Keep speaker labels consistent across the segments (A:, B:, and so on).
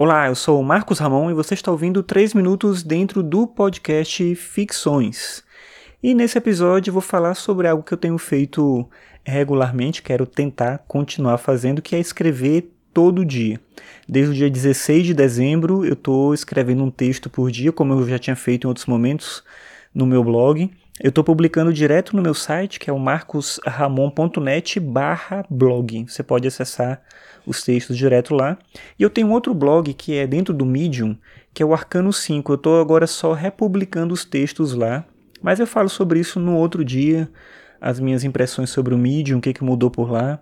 A: Olá, eu sou o Marcos Ramon e você está ouvindo 3 minutos dentro do podcast Ficções. E nesse episódio eu vou falar sobre algo que eu tenho feito regularmente, quero tentar continuar fazendo, que é escrever todo dia. Desde o dia 16 de dezembro eu estou escrevendo um texto por dia, como eu já tinha feito em outros momentos no meu blog. Eu estou publicando direto no meu site, que é o marcosramon.net barra blog. Você pode acessar os textos direto lá. E eu tenho outro blog que é dentro do Medium, que é o Arcano 5. Eu estou agora só republicando os textos lá, mas eu falo sobre isso no outro dia, as minhas impressões sobre o Medium, o que, que mudou por lá.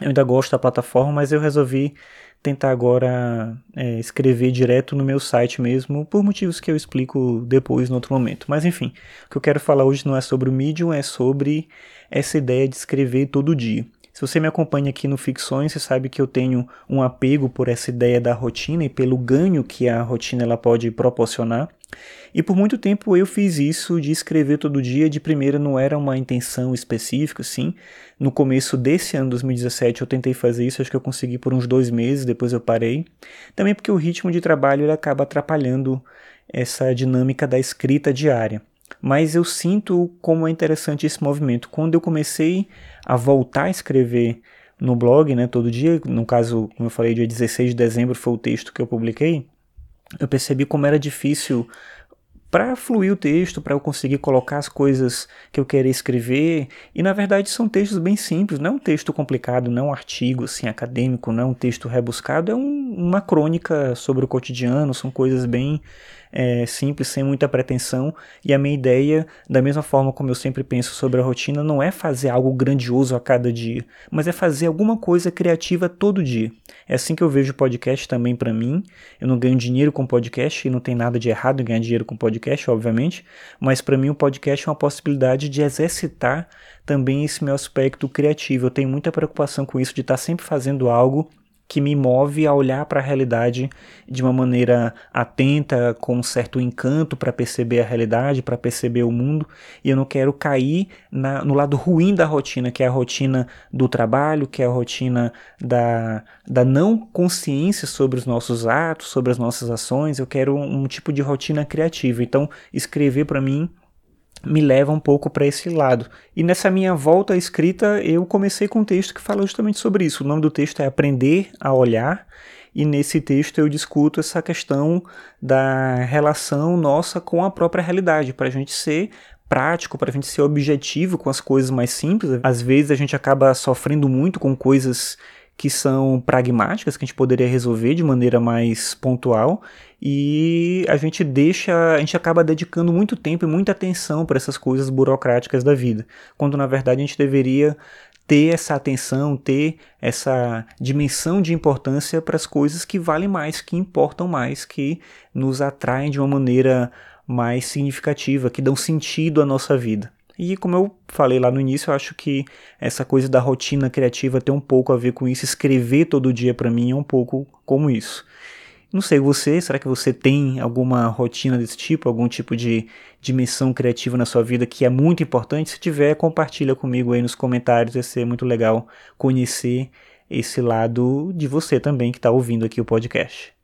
A: Eu ainda gosto da plataforma, mas eu resolvi tentar agora é, escrever direto no meu site mesmo, por motivos que eu explico depois no outro momento. Mas enfim, o que eu quero falar hoje não é sobre o Medium, é sobre essa ideia de escrever todo dia. Se você me acompanha aqui no Ficções, você sabe que eu tenho um apego por essa ideia da rotina e pelo ganho que a rotina ela pode proporcionar. E por muito tempo eu fiz isso de escrever todo dia. De primeira não era uma intenção específica, sim. No começo desse ano 2017 eu tentei fazer isso, acho que eu consegui por uns dois meses, depois eu parei. Também porque o ritmo de trabalho ele acaba atrapalhando essa dinâmica da escrita diária. Mas eu sinto como é interessante esse movimento. Quando eu comecei a voltar a escrever no blog, né, todo dia, no caso, como eu falei, dia 16 de dezembro foi o texto que eu publiquei, eu percebi como era difícil para fluir o texto, para eu conseguir colocar as coisas que eu queria escrever. E na verdade são textos bem simples, não é um texto complicado, não é um artigo assim acadêmico, não é um texto rebuscado, é um, uma crônica sobre o cotidiano, são coisas bem é, simples, sem muita pretensão. E a minha ideia, da mesma forma como eu sempre penso sobre a rotina, não é fazer algo grandioso a cada dia, mas é fazer alguma coisa criativa todo dia. É assim que eu vejo o podcast também para mim. Eu não ganho dinheiro com podcast e não tem nada de errado em ganhar dinheiro com podcast, obviamente, mas para mim o podcast é uma possibilidade de exercitar também esse meu aspecto criativo. Eu tenho muita preocupação com isso de estar sempre fazendo algo que me move a olhar para a realidade de uma maneira atenta, com um certo encanto para perceber a realidade, para perceber o mundo, e eu não quero cair na, no lado ruim da rotina, que é a rotina do trabalho, que é a rotina da, da não consciência sobre os nossos atos, sobre as nossas ações. Eu quero um, um tipo de rotina criativa. Então, escrever para mim me leva um pouco para esse lado. E nessa minha volta à escrita, eu comecei com um texto que fala justamente sobre isso. O nome do texto é Aprender a Olhar, e nesse texto eu discuto essa questão da relação nossa com a própria realidade, para a gente ser prático, para a gente ser objetivo com as coisas mais simples. Às vezes a gente acaba sofrendo muito com coisas que são pragmáticas, que a gente poderia resolver de maneira mais pontual, e a gente deixa, a gente acaba dedicando muito tempo e muita atenção para essas coisas burocráticas da vida, quando na verdade a gente deveria ter essa atenção, ter essa dimensão de importância para as coisas que valem mais, que importam mais, que nos atraem de uma maneira mais significativa, que dão sentido à nossa vida. E como eu falei lá no início, eu acho que essa coisa da rotina criativa tem um pouco a ver com isso. Escrever todo dia para mim é um pouco como isso. Não sei você, será que você tem alguma rotina desse tipo, algum tipo de dimensão criativa na sua vida que é muito importante? Se tiver, compartilha comigo aí nos comentários, vai ser muito legal conhecer esse lado de você também que está ouvindo aqui o podcast.